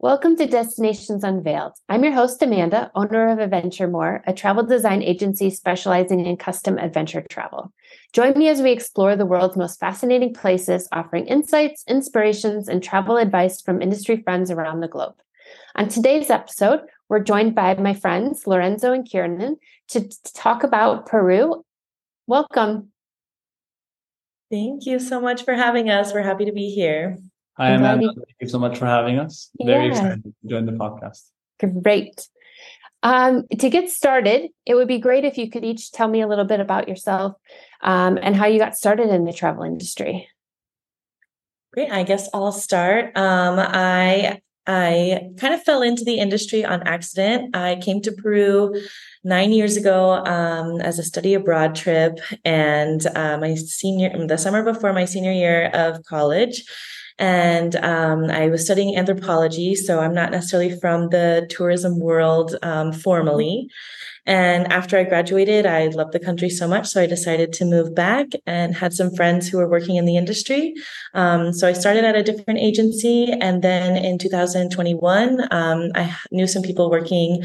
Welcome to Destinations Unveiled. I'm your host, Amanda, owner of Adventure More, a travel design agency specializing in custom adventure travel. Join me as we explore the world's most fascinating places, offering insights, inspirations, and travel advice from industry friends around the globe. On today's episode, we're joined by my friends Lorenzo and Kiernan to, to talk about Peru. Welcome. Thank you so much for having us. We're happy to be here. Hi, Amanda. Thank you so much for having us. Very yeah. excited to join the podcast. Great. Um, to get started, it would be great if you could each tell me a little bit about yourself um, and how you got started in the travel industry. Great. I guess I'll start. Um, I I kind of fell into the industry on accident. I came to Peru nine years ago um, as a study abroad trip, and uh, my senior the summer before my senior year of college and um, I was studying anthropology, so I'm not necessarily from the tourism world um, formally. And after I graduated, I loved the country so much, so I decided to move back and had some friends who were working in the industry. Um, so I started at a different agency, and then in 2021, um, I knew some people working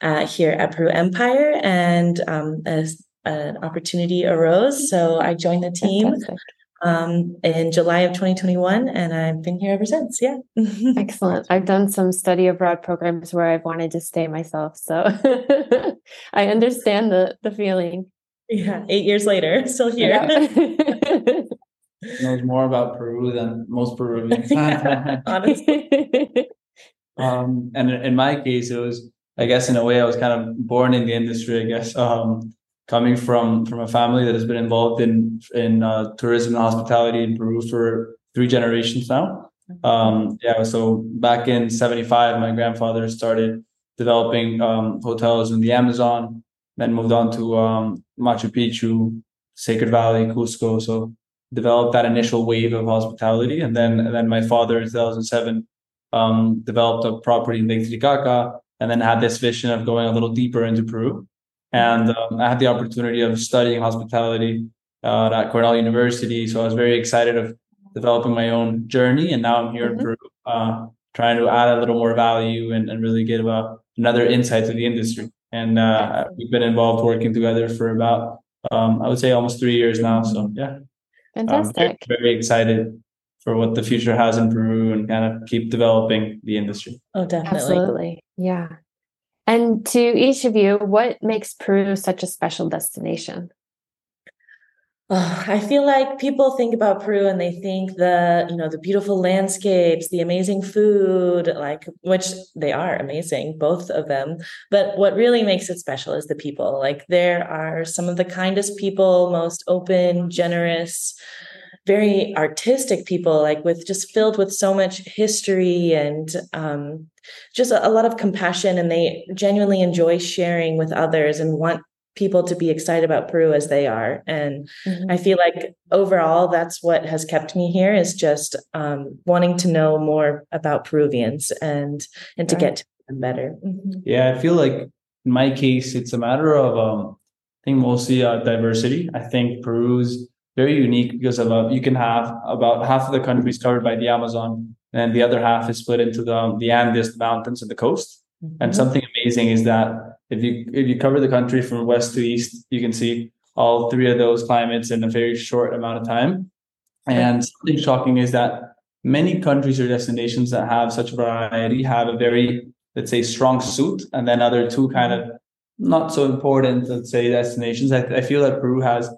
uh, here at Peru Empire, and um, as an opportunity arose, so I joined the team. Fantastic um, in July of 2021, and I've been here ever since. Yeah. Excellent. I've done some study abroad programs where I've wanted to stay myself. So I understand the, the feeling. Yeah. Eight years later, still here. Yeah. knows more about Peru than most Peruvians. honestly. Um, and in my case, it was, I guess, in a way, I was kind of born in the industry, I guess. Um, coming from from a family that has been involved in in uh, tourism and hospitality in Peru for three generations now. Um, yeah, so back in '75, my grandfather started developing um, hotels in the Amazon, then moved on to um, Machu Picchu, Sacred Valley, Cusco. So developed that initial wave of hospitality, and then and then my father in 2007 um, developed a property in Lake Titicaca, and then had this vision of going a little deeper into Peru. And um, I had the opportunity of studying hospitality uh, at Cornell University. So I was very excited of developing my own journey. And now I'm here mm-hmm. in Peru, uh, trying to add a little more value and, and really give a, another insight to the industry. And uh, we've been involved working together for about, um, I would say, almost three years now. So yeah, fantastic. Very, very excited for what the future has in Peru and kind of keep developing the industry. Oh, definitely. Absolutely. Yeah. And to each of you, what makes Peru such a special destination? Oh, I feel like people think about Peru and they think the, you know, the beautiful landscapes, the amazing food, like which they are amazing, both of them. But what really makes it special is the people. Like there are some of the kindest people, most open, generous, very artistic people like with just filled with so much history and um, just a, a lot of compassion and they genuinely enjoy sharing with others and want people to be excited about Peru as they are. And mm-hmm. I feel like overall, that's what has kept me here is just um, wanting to know more about Peruvians and and to get to them better. Mm-hmm. Yeah, I feel like in my case, it's a matter of um, I think mostly uh, diversity. I think Peru's very unique because of uh, you can have about half of the country is covered by the Amazon, and the other half is split into the the Andes the mountains and the coast. Mm-hmm. And something amazing is that if you if you cover the country from west to east, you can see all three of those climates in a very short amount of time. And something shocking is that many countries or destinations that have such variety have a very let's say strong suit, and then other two kind of not so important let's say destinations. I, I feel that Peru has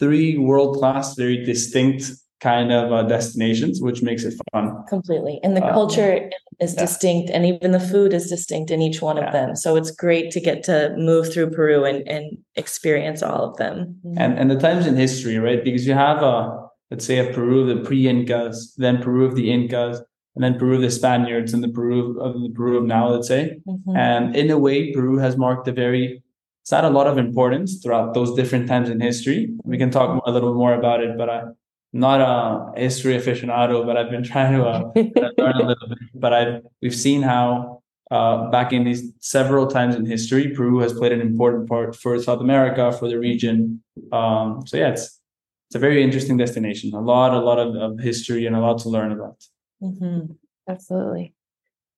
three world class, very distinct kind of uh, destinations, which makes it fun. Completely. And the uh, culture is yeah. distinct, and even the food is distinct in each one yeah. of them. So it's great to get to move through Peru and, and experience all of them. Mm-hmm. And, and the times in history, right? Because you have a, let's say, a Peru of the pre Incas, then Peru of the Incas. And then Peru of the Spaniards and the Peru of the Peru of now, let's say. Mm-hmm. And in a way, Peru has marked a very it's had a lot of importance throughout those different times in history. We can talk a little more about it, but I'm not a history aficionado, but I've been trying to uh, learn a little bit. But I've we've seen how uh, back in these several times in history, Peru has played an important part for South America, for the region. Um, so yeah, it's it's a very interesting destination. A lot, a lot of, of history and a lot to learn about. Mm-hmm. Absolutely.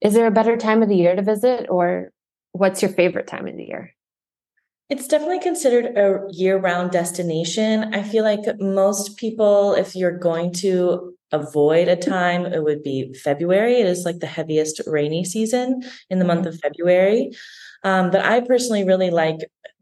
Is there a better time of the year to visit, or what's your favorite time of the year? It's definitely considered a year round destination. I feel like most people, if you're going to avoid a time, it would be February. It is like the heaviest rainy season in the month of February. Um, but I personally really like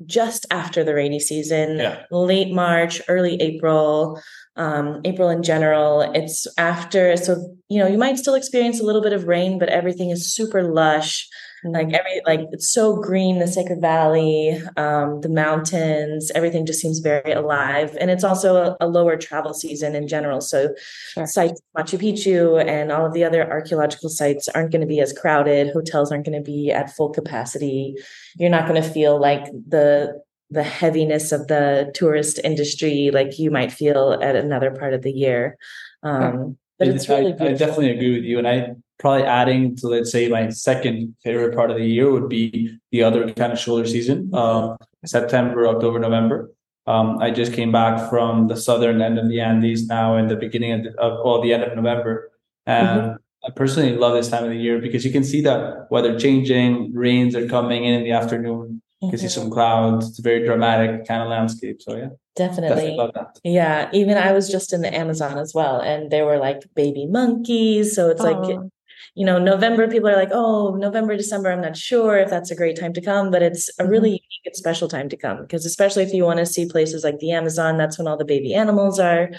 just after the rainy season, yeah. late March, early April, um, April in general. It's after, so, you know, you might still experience a little bit of rain, but everything is super lush like mm-hmm. every like it's so green the sacred valley um, the mountains everything just seems very alive. And it's also a, a lower travel season in general. So sure. sites machu picchu and all of the other archaeological sites aren't going to be as crowded. Hotels aren't going to be at full capacity. You're not going to feel like the the heaviness of the tourist industry like you might feel at another part of the year. Um, but it's, it's really I, I definitely agree with you. And i probably adding to let's say my second favorite part of the year would be the other kind of shoulder season um, september october november um, i just came back from the southern end of the andes now in the beginning of, the, of well the end of november and mm-hmm. i personally love this time of the year because you can see that weather changing rains are coming in in the afternoon you can mm-hmm. see some clouds it's a very dramatic kind of landscape so yeah Definitely. Definitely yeah. Even I was just in the Amazon as well, and there were like baby monkeys. So it's Aww. like you know, November, people are like, oh, November, December, I'm not sure if that's a great time to come, but it's a really mm-hmm. unique and special time to come because especially if you want to see places like the Amazon, that's when all the baby animals are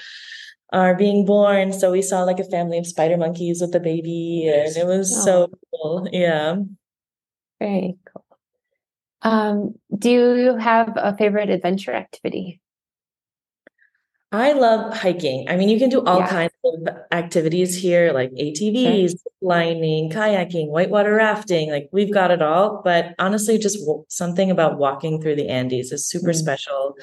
are being born. So we saw like a family of spider monkeys with the baby, and it was oh. so cool. Yeah. Very cool. Um, do you have a favorite adventure activity? I love hiking. I mean, you can do all yeah. kinds of activities here, like ATVs, sure. lining, kayaking, whitewater rafting. Like we've got it all. But honestly, just w- something about walking through the Andes is super mm-hmm. special.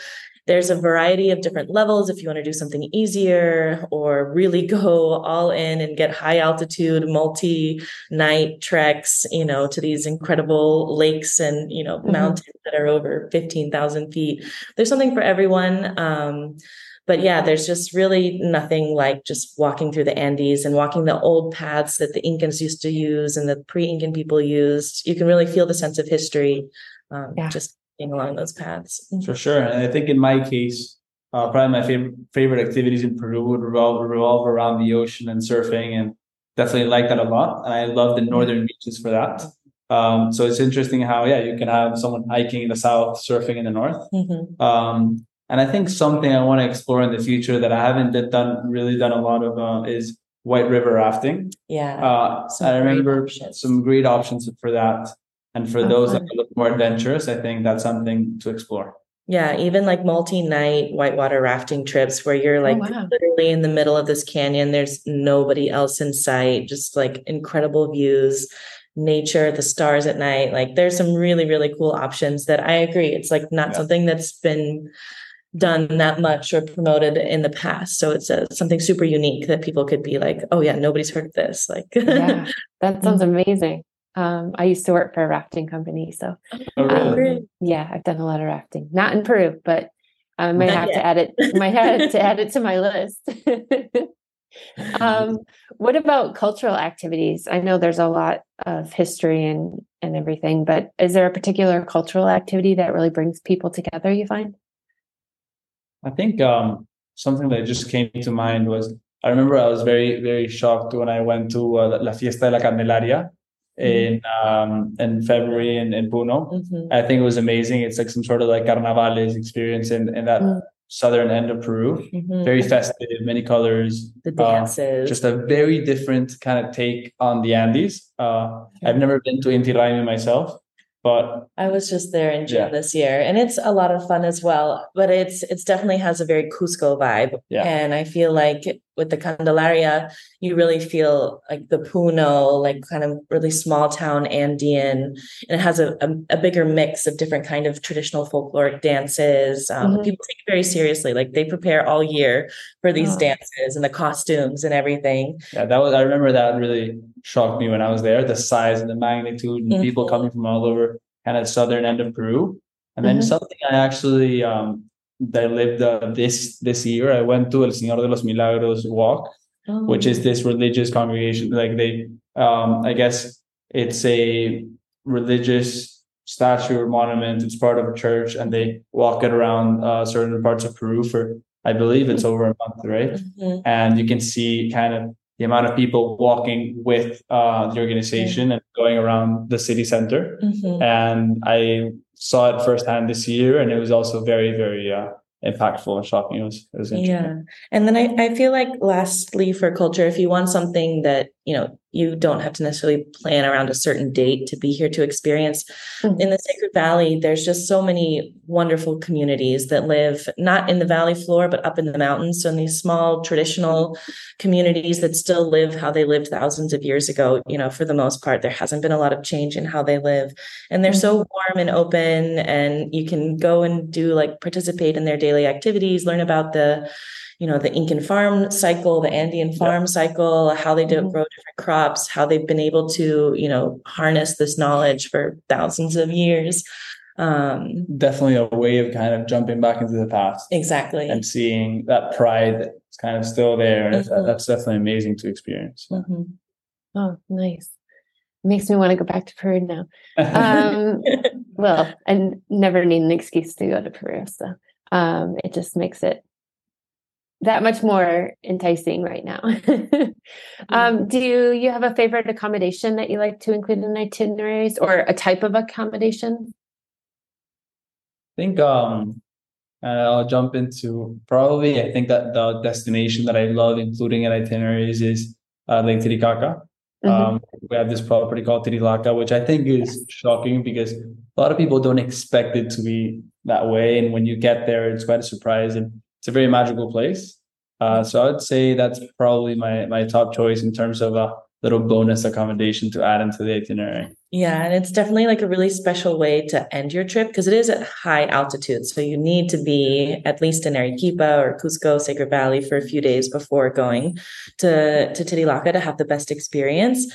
There's a variety of different levels if you want to do something easier or really go all in and get high altitude, multi night treks, you know, to these incredible lakes and, you know, mm-hmm. mountains that are over 15,000 feet. There's something for everyone. Um, but yeah, there's just really nothing like just walking through the Andes and walking the old paths that the Incans used to use and the pre-Incan people used. You can really feel the sense of history um, yeah. just being along those paths. For sure, and I think in my case, uh, probably my favorite favorite activities in Peru would revolve revolve around the ocean and surfing, and definitely like that a lot. And I love the northern beaches for that. Um, so it's interesting how yeah you can have someone hiking in the south, surfing in the north. Mm-hmm. Um, and I think something I want to explore in the future that I haven't done really done a lot of uh, is white river rafting. Yeah. Uh, I remember some great options for that. And for oh, those fun. that look more adventurous, I think that's something to explore. Yeah, even like multi-night whitewater rafting trips where you're oh, like oh, wow. literally in the middle of this canyon. There's nobody else in sight, just like incredible views, nature, the stars at night. Like there's some really, really cool options that I agree. It's like not yeah. something that's been done that much or promoted in the past. So it's a, something super unique that people could be like, oh yeah, nobody's heard of this. Like, yeah, that sounds mm-hmm. amazing. Um, I used to work for a rafting company, so oh, really? um, yeah, I've done a lot of rafting. Not in Peru, but I might Not have yet. to add it. Might have to add it to my list. um, what about cultural activities? I know there's a lot of history and and everything, but is there a particular cultural activity that really brings people together? You find? I think um, something that just came to mind was I remember I was very very shocked when I went to uh, La Fiesta de la Candelaria mm-hmm. in um, in February in, in Puno. Mm-hmm. I think it was amazing. It's like some sort of like carnavales experience in, in that mm-hmm. southern end of Peru. Mm-hmm. Very festive, many colors. The dances. Uh, just a very different kind of take on the Andes. Uh, I've never been to Inti Raymi myself, but I was just there in June yeah. this year and it's a lot of fun as well. But it's it's definitely has a very Cusco vibe. Yeah. And I feel like with the Candelaria, you really feel like the Puno, like kind of really small town Andean. And it has a, a, a bigger mix of different kind of traditional folkloric dances. Um, mm-hmm. People take it very seriously. Like they prepare all year for these oh. dances and the costumes and everything. Yeah, that was I remember that really shocked me when I was there, the size and the magnitude and mm-hmm. people coming from all over kind of southern end of Peru. And then mm-hmm. something I actually um, that lived uh, this this year. I went to El Señor de los Milagros walk, oh. which is this religious congregation. Like they, um, I guess it's a religious statue or monument. It's part of a church, and they walk it around uh, certain parts of Peru for, I believe, it's over a month, right? Mm-hmm. And you can see kind of the amount of people walking with uh, the organization and going around the city center. Mm-hmm. And I saw it firsthand this year, and it was also very, very uh, impactful and shocking. It was, it was yeah. And then I, I feel like lastly for culture, if you want something that, you know, you don't have to necessarily plan around a certain date to be here to experience. Mm-hmm. In the Sacred Valley, there's just so many wonderful communities that live not in the valley floor, but up in the mountains. So in these small traditional communities that still live how they lived thousands of years ago, you know, for the most part, there hasn't been a lot of change in how they live. And they're mm-hmm. so warm and open, and you can go and do like participate in their daily activities, learn about the you know the Incan farm cycle, the Andean farm yep. cycle, how they do mm-hmm. grow different crops, how they've been able to you know harness this knowledge for thousands of years. Um, Definitely a way of kind of jumping back into the past, exactly, and seeing that pride that's kind of still there. Mm-hmm. That's definitely amazing to experience. Mm-hmm. Oh, nice makes me want to go back to Peru now. Um, well, I never need an excuse to go to Peru, so um, it just makes it that much more enticing right now. um, do you, you have a favorite accommodation that you like to include in itineraries or a type of accommodation? I think um, I'll jump into probably I think that the destination that I love including in itineraries is uh, Lake Titicaca. Mm-hmm. Um, we have this property called Titilaka, which I think is shocking because a lot of people don't expect it to be that way, and when you get there, it's quite a surprise. And it's a very magical place. Uh, so I would say that's probably my my top choice in terms of a little bonus accommodation to add into the itinerary. Yeah, and it's definitely like a really special way to end your trip because it is at high altitude. So you need to be at least in Arequipa or Cusco, Sacred Valley for a few days before going to, to Titilaka to have the best experience.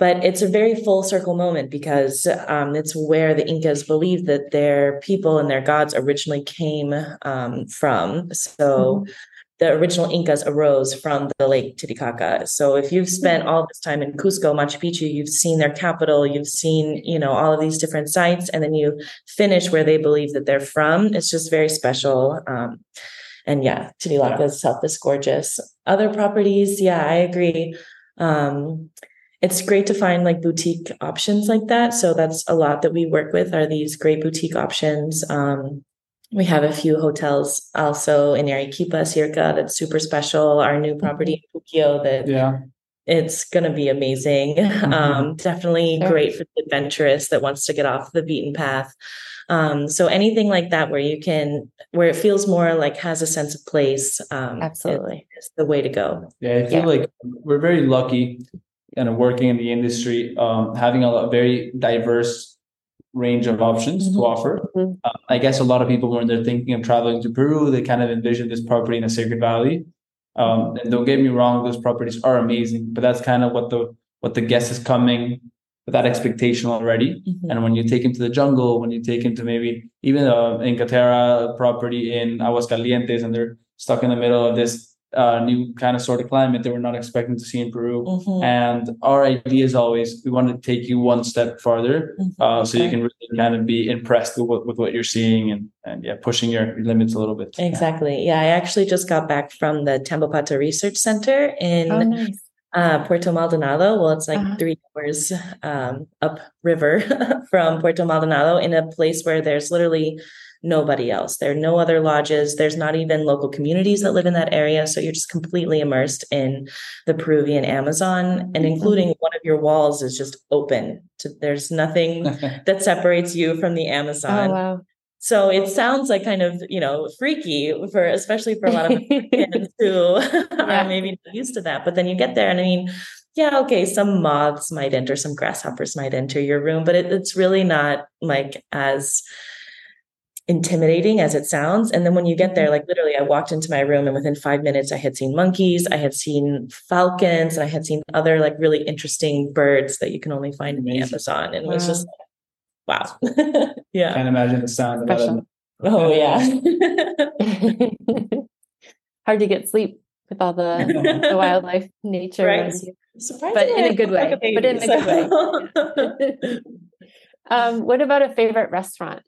But it's a very full circle moment because um, it's where the Incas believed that their people and their gods originally came um, from. So mm-hmm. the original Incas arose from the Lake Titicaca. So if you've spent all this time in Cusco, Machu Picchu, you've seen their capital, you've seen, you know, all of these different sites, and then you finish where they believe that they're from. It's just very special. Um, and yeah, Titicaca itself is gorgeous. Other properties, yeah, I agree. Um, it's great to find like boutique options like that. So that's a lot that we work with are these great boutique options. Um, we have a few hotels also in Arequipa, Cirqa, that's super special. Our new property in Puquio that yeah. it's going to be amazing. Mm-hmm. Um, definitely great for the adventurous that wants to get off the beaten path. Um, so anything like that where you can, where it feels more like has a sense of place. Um, Absolutely. Is the way to go. Yeah. I feel yeah. like we're very lucky kind of working in the industry, um, having a, a, very diverse range of options mm-hmm. to offer. Mm-hmm. Uh, I guess a lot of people, when they're thinking of traveling to Peru, they kind of envision this property in a sacred valley. Um, and don't get me wrong, those properties are amazing, but that's kind of what the what the guest is coming with that expectation already. Mm-hmm. And when you take him to the jungle, when you take him to maybe even a Inkaterra property in Aguas Calientes, and they're stuck in the middle of this uh, new kind of sort of climate that we're not expecting to see in Peru. Mm-hmm. And our idea is always we want to take you one step farther, mm-hmm. uh, so okay. you can really kind of be impressed with what, with what you're seeing and and yeah, pushing your limits a little bit. Exactly. Yeah, I actually just got back from the Tambopata Research Center in. Oh, nice. Uh, Puerto Maldonado. Well, it's like uh-huh. three hours um, up river from Puerto Maldonado in a place where there's literally nobody else. There are no other lodges. There's not even local communities that live in that area. So you're just completely immersed in the Peruvian Amazon, and mm-hmm. including one of your walls is just open. To, there's nothing that separates you from the Amazon. Oh, wow. So it sounds like kind of, you know, freaky for especially for a lot of kids who yeah. are maybe not used to that. But then you get there and I mean, yeah, okay, some moths might enter, some grasshoppers might enter your room, but it, it's really not like as intimidating as it sounds. And then when you get there, mm-hmm. like literally, I walked into my room and within five minutes, I had seen monkeys, I had seen falcons, and I had seen other like really interesting birds that you can only find in the Amazon. And wow. it was just wow. yeah. Can't imagine the sound of it. Oh, yeah. Hard to get sleep with all the, the wildlife nature. Right. but in a good way. But in a good way. um, what about a favorite restaurant?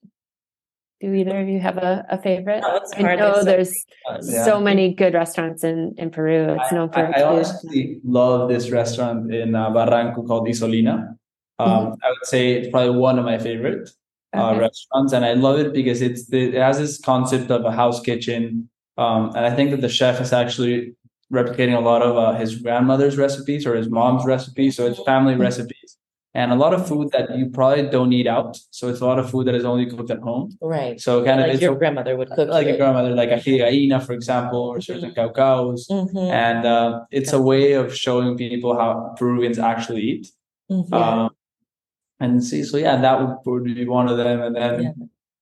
Do either of you have a, a favorite? Oh, I know there's yeah. so many good restaurants in, in Peru. It's known for I, I honestly love this restaurant in uh, Barranco called Isolina. Um, mm-hmm. I would say it's probably one of my favorite uh, restaurants, and I love it because it's the, it has this concept of a house kitchen, um, and I think that the chef is actually replicating a lot of uh, his grandmother's recipes or his mom's recipes, so it's family mm-hmm. recipes and a lot of food that you probably don't eat out. So it's a lot of food that is only cooked at home. Right. So kind like of your grandmother would cook like a grandmother, like a higaina, for example, or certain mm-hmm. Mm-hmm. And uh, it's a way of showing people how Peruvians actually eat. Mm-hmm. Um, and see, so yeah, that would, be one of them. And then yeah.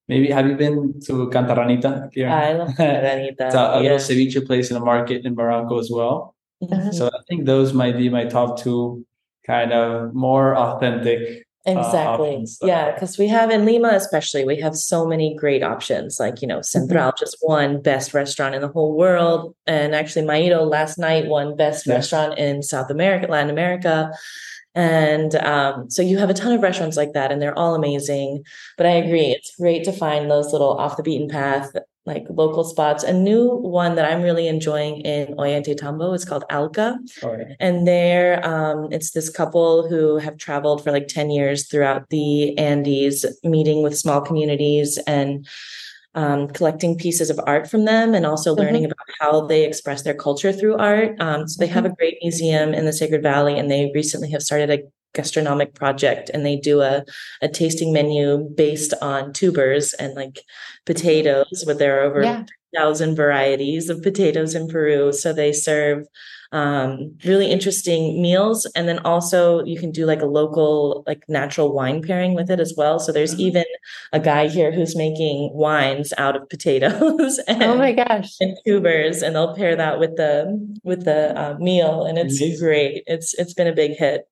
maybe have you been to Cantarranita here? I love Cantarranita. it's a, a yeah. little ceviche place in the market in Barranco as well. Mm-hmm. So I think those might be my top two kind of more authentic uh, exactly uh, yeah because we have in lima especially we have so many great options like you know mm-hmm. central just won best restaurant in the whole world and actually Maido last night won best yes. restaurant in south america latin america and um, so you have a ton of restaurants like that and they're all amazing but i agree it's great to find those little off the beaten path like local spots. A new one that I'm really enjoying in Ollantaytambo is called Alca. Oh, And there, um, it's this couple who have traveled for like 10 years throughout the Andes, meeting with small communities and um, collecting pieces of art from them and also mm-hmm. learning about how they express their culture through art. Um, so they mm-hmm. have a great museum in the Sacred Valley, and they recently have started a gastronomic project and they do a, a tasting menu based on tubers and like potatoes where there are over yeah. thousand varieties of potatoes in peru so they serve um, really interesting meals and then also you can do like a local like natural wine pairing with it as well so there's mm-hmm. even a guy here who's making wines out of potatoes and, oh my gosh and tubers and they'll pair that with the with the uh, meal and it's Amazing. great it's it's been a big hit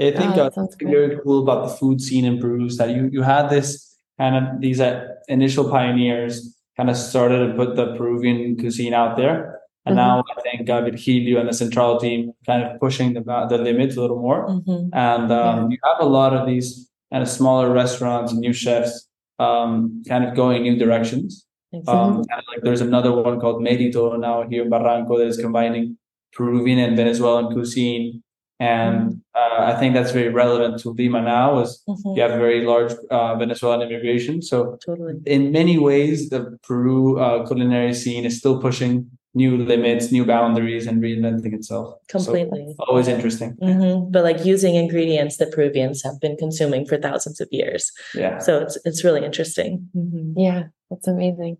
I think oh, uh, very cool about the food scene in Peru is that you you had this kind of these uh, initial pioneers kind of started to put the Peruvian cuisine out there, and mm-hmm. now I think uh, Virgilio and the Central team kind of pushing the the limits a little more, mm-hmm. and um, yeah. you have a lot of these kind of smaller restaurants and new chefs um, kind of going new directions. Exactly. Um, like there's another one called Merito now here in Barranco that is combining Peruvian and Venezuelan cuisine and uh, I think that's very relevant to Lima now. Is mm-hmm. you have a very large uh, Venezuelan immigration, so totally. in many ways, the Peru uh, culinary scene is still pushing new limits, new boundaries, and reinventing itself. Completely, so, always interesting. Mm-hmm. But like using ingredients that Peruvians have been consuming for thousands of years. Yeah. So it's it's really interesting. Mm-hmm. Yeah, that's amazing.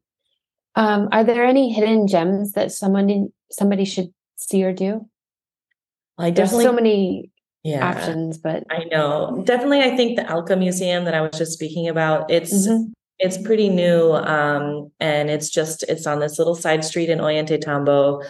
Um, are there any hidden gems that someone somebody should see or do? I definitely There's so many yeah, options, but I know definitely. I think the Alka Museum that I was just speaking about, it's mm-hmm. it's pretty new, um, and it's just it's on this little side street in Ollanta I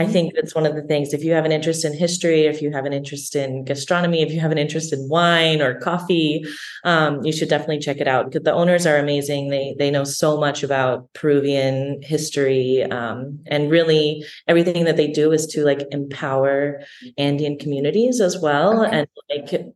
mm-hmm. think that's one of the things. If you have an interest in history, if you have an interest in gastronomy, if you have an interest in wine or coffee, um, you should definitely check it out because the owners are amazing. They they know so much about Peruvian history, um, and really everything that they do is to like empower Andean communities as well, okay. and like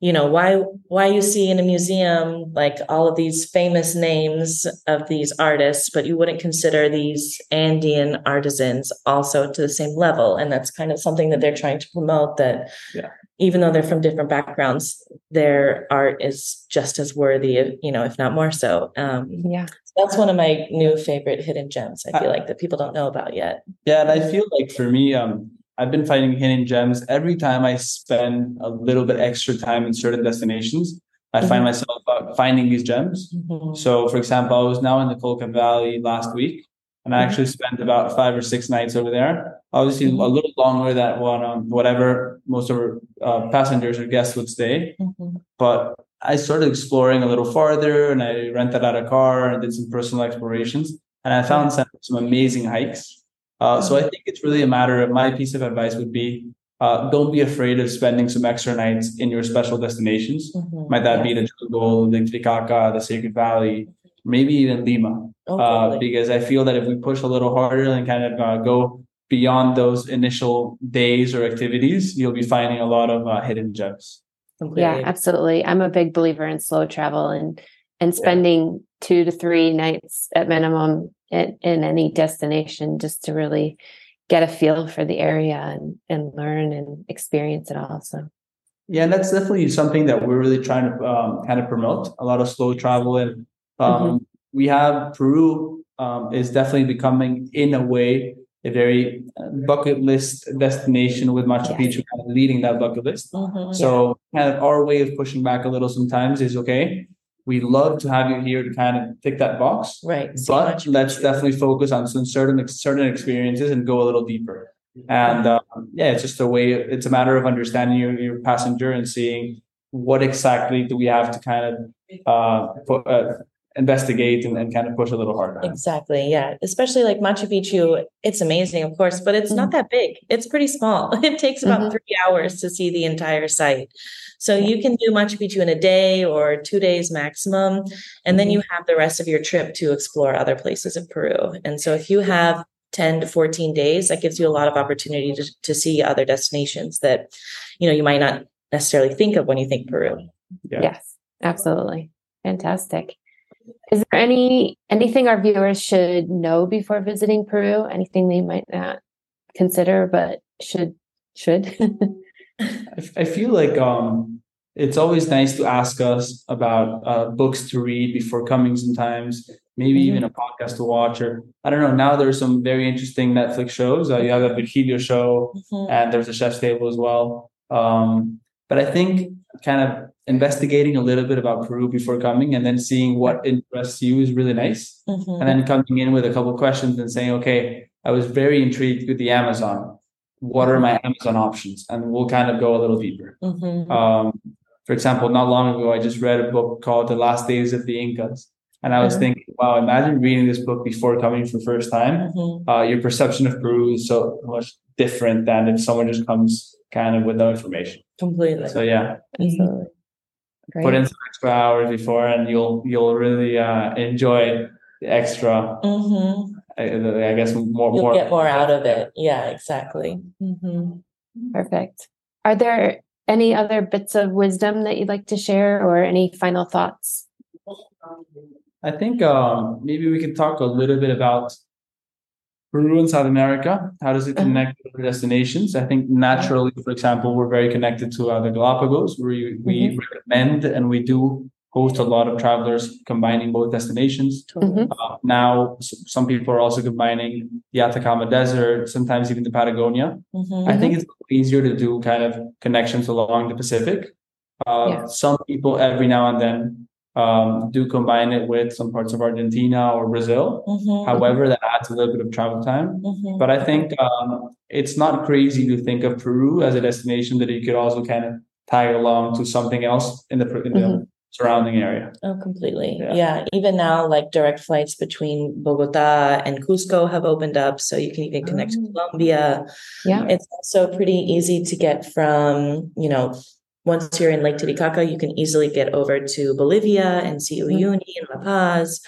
you know why why you see in a museum like all of these famous names of these artists but you wouldn't consider these andean artisans also to the same level. And that's kind of something that they're trying to promote that yeah. even though they're from different backgrounds their art is just as worthy of, you know if not more so. Um, yeah. that's one of my new favorite hidden gems i feel like that people don't know about yet. yeah and i feel like for me um I've been finding hidden gems every time I spend a little bit extra time in certain destinations. I mm-hmm. find myself uh, finding these gems. Mm-hmm. So, for example, I was now in the Colca Valley last week, and I mm-hmm. actually spent about five or six nights over there. Obviously, mm-hmm. a little longer than what um, whatever most of our uh, passengers or guests would stay. Mm-hmm. But I started exploring a little farther, and I rented out a car and did some personal explorations, and I found some, some amazing hikes. Uh, so I think it's really a matter of my piece of advice would be uh, don't be afraid of spending some extra nights in your special destinations. Mm-hmm. Might that be the Jogol, the Titicaca, the Sacred Valley, maybe even Lima. Oh, uh, because I feel that if we push a little harder and kind of uh, go beyond those initial days or activities, you'll be finding a lot of uh, hidden gems. Completely. Yeah, absolutely. I'm a big believer in slow travel and and spending yeah. two to three nights at minimum in, in any destination just to really get a feel for the area and, and learn and experience it all. So yeah, and that's definitely something that we're really trying to um, kind of promote a lot of slow travel. And um, mm-hmm. we have Peru um, is definitely becoming, in a way, a very uh, bucket list destination with Machu. Picchu kind of leading that bucket list. Mm-hmm, so, yeah. kind of our way of pushing back a little sometimes is okay. We love to have you here to kind of tick that box, right? But let's definitely focus on some certain certain experiences and go a little deeper. And uh, yeah, it's just a way. It's a matter of understanding your, your passenger and seeing what exactly do we have to kind of uh, put, uh, investigate and, and kind of push a little harder. Exactly. Yeah. Especially like Machu Picchu, it's amazing, of course, but it's mm-hmm. not that big. It's pretty small. It takes about mm-hmm. three hours to see the entire site. So you can do Machu Picchu in a day or two days maximum. And then you mm-hmm. have the rest of your trip to explore other places in Peru. And so if you have 10 to 14 days, that gives you a lot of opportunity to, to see other destinations that, you know, you might not necessarily think of when you think Peru. Yeah. Yes, absolutely. Fantastic. Is there any anything our viewers should know before visiting Peru? Anything they might not consider but should should? I feel like um, it's always nice to ask us about uh, books to read before coming. Sometimes, maybe mm-hmm. even a podcast to watch, or I don't know. Now there's some very interesting Netflix shows. Uh, you have a Virgilio show, mm-hmm. and there's a Chef's Table as well. Um, but I think kind of investigating a little bit about Peru before coming and then seeing what interests you is really nice. Mm-hmm. And then coming in with a couple questions and saying, okay, I was very intrigued with the Amazon. What are my Amazon options? And we'll kind of go a little deeper. Mm-hmm. Um, for example, not long ago, I just read a book called The Last Days of the Incas. And I was mm-hmm. thinking, wow, imagine reading this book before coming for the first time. Mm-hmm. Uh, your perception of Peru is so much different than if someone just comes kind of with no information. Completely. So yeah. Absolutely. Great. Put in some extra hours before, and you'll you'll really uh, enjoy the extra. Mm-hmm. I, I, guess more you'll more get more out of it. Yeah, exactly. Mm-hmm. Perfect. Are there any other bits of wisdom that you'd like to share, or any final thoughts? I think um, maybe we could talk a little bit about Peru and South America. How does it uh-huh. connect with destinations? I think naturally, for example, we're very connected to uh, the Galapagos. We we mm-hmm. recommend and we do host a lot of travelers combining both destinations. Mm-hmm. Uh, now, some people are also combining the Atacama Desert, sometimes even the Patagonia. Mm-hmm. I think it's easier to do kind of connections along the Pacific. Uh, yeah. Some people every now and then um, do combine it with some parts of Argentina or Brazil. Mm-hmm. However, that adds a little bit of travel time. Mm-hmm. But I think um, it's not crazy to think of Peru as a destination that you could also kind of tag along to something else in the, in the mm-hmm. surrounding area. Oh, completely. Yeah. yeah. Even now, like direct flights between Bogota and Cusco have opened up. So you can even connect to oh. Colombia. Yeah. It's also pretty easy to get from, you know, once you're in Lake Titicaca, you can easily get over to Bolivia and see mm-hmm. Uyuni and La Paz.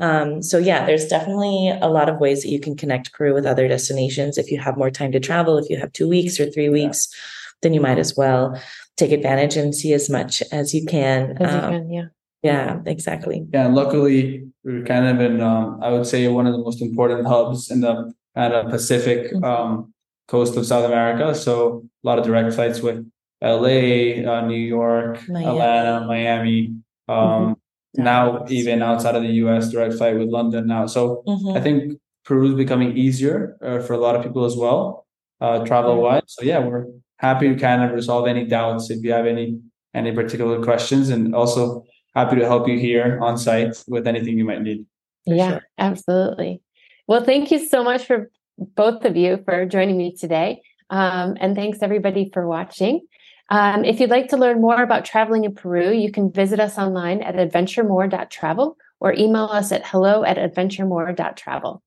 Um, so yeah, there's definitely a lot of ways that you can connect Peru with other destinations. If you have more time to travel, if you have two weeks or three weeks, yeah. then you might as well take advantage and see as much as you can. As um, you can yeah. Yeah, exactly. Yeah, luckily we're kind of in, um, I would say, one of the most important hubs in the kind of Pacific mm-hmm. um, coast of South America. So a lot of direct flights with LA, uh, New York, Miami. Atlanta, Miami. Um, mm-hmm. Now, even outside of the US, direct flight with London now. So mm-hmm. I think Peru is becoming easier uh, for a lot of people as well, uh, travel wise. So yeah, we're happy to kind of resolve any doubts if you have any any particular questions, and also happy to help you here on site with anything you might need. Yeah, sure. absolutely. Well, thank you so much for both of you for joining me today. Um, and thanks everybody for watching. Um, if you'd like to learn more about traveling in Peru, you can visit us online at adventuremore.travel or email us at hello at adventuremore.travel.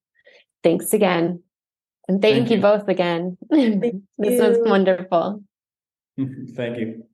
Thanks again. And thank, thank you. you. both again. this was wonderful. Thank you.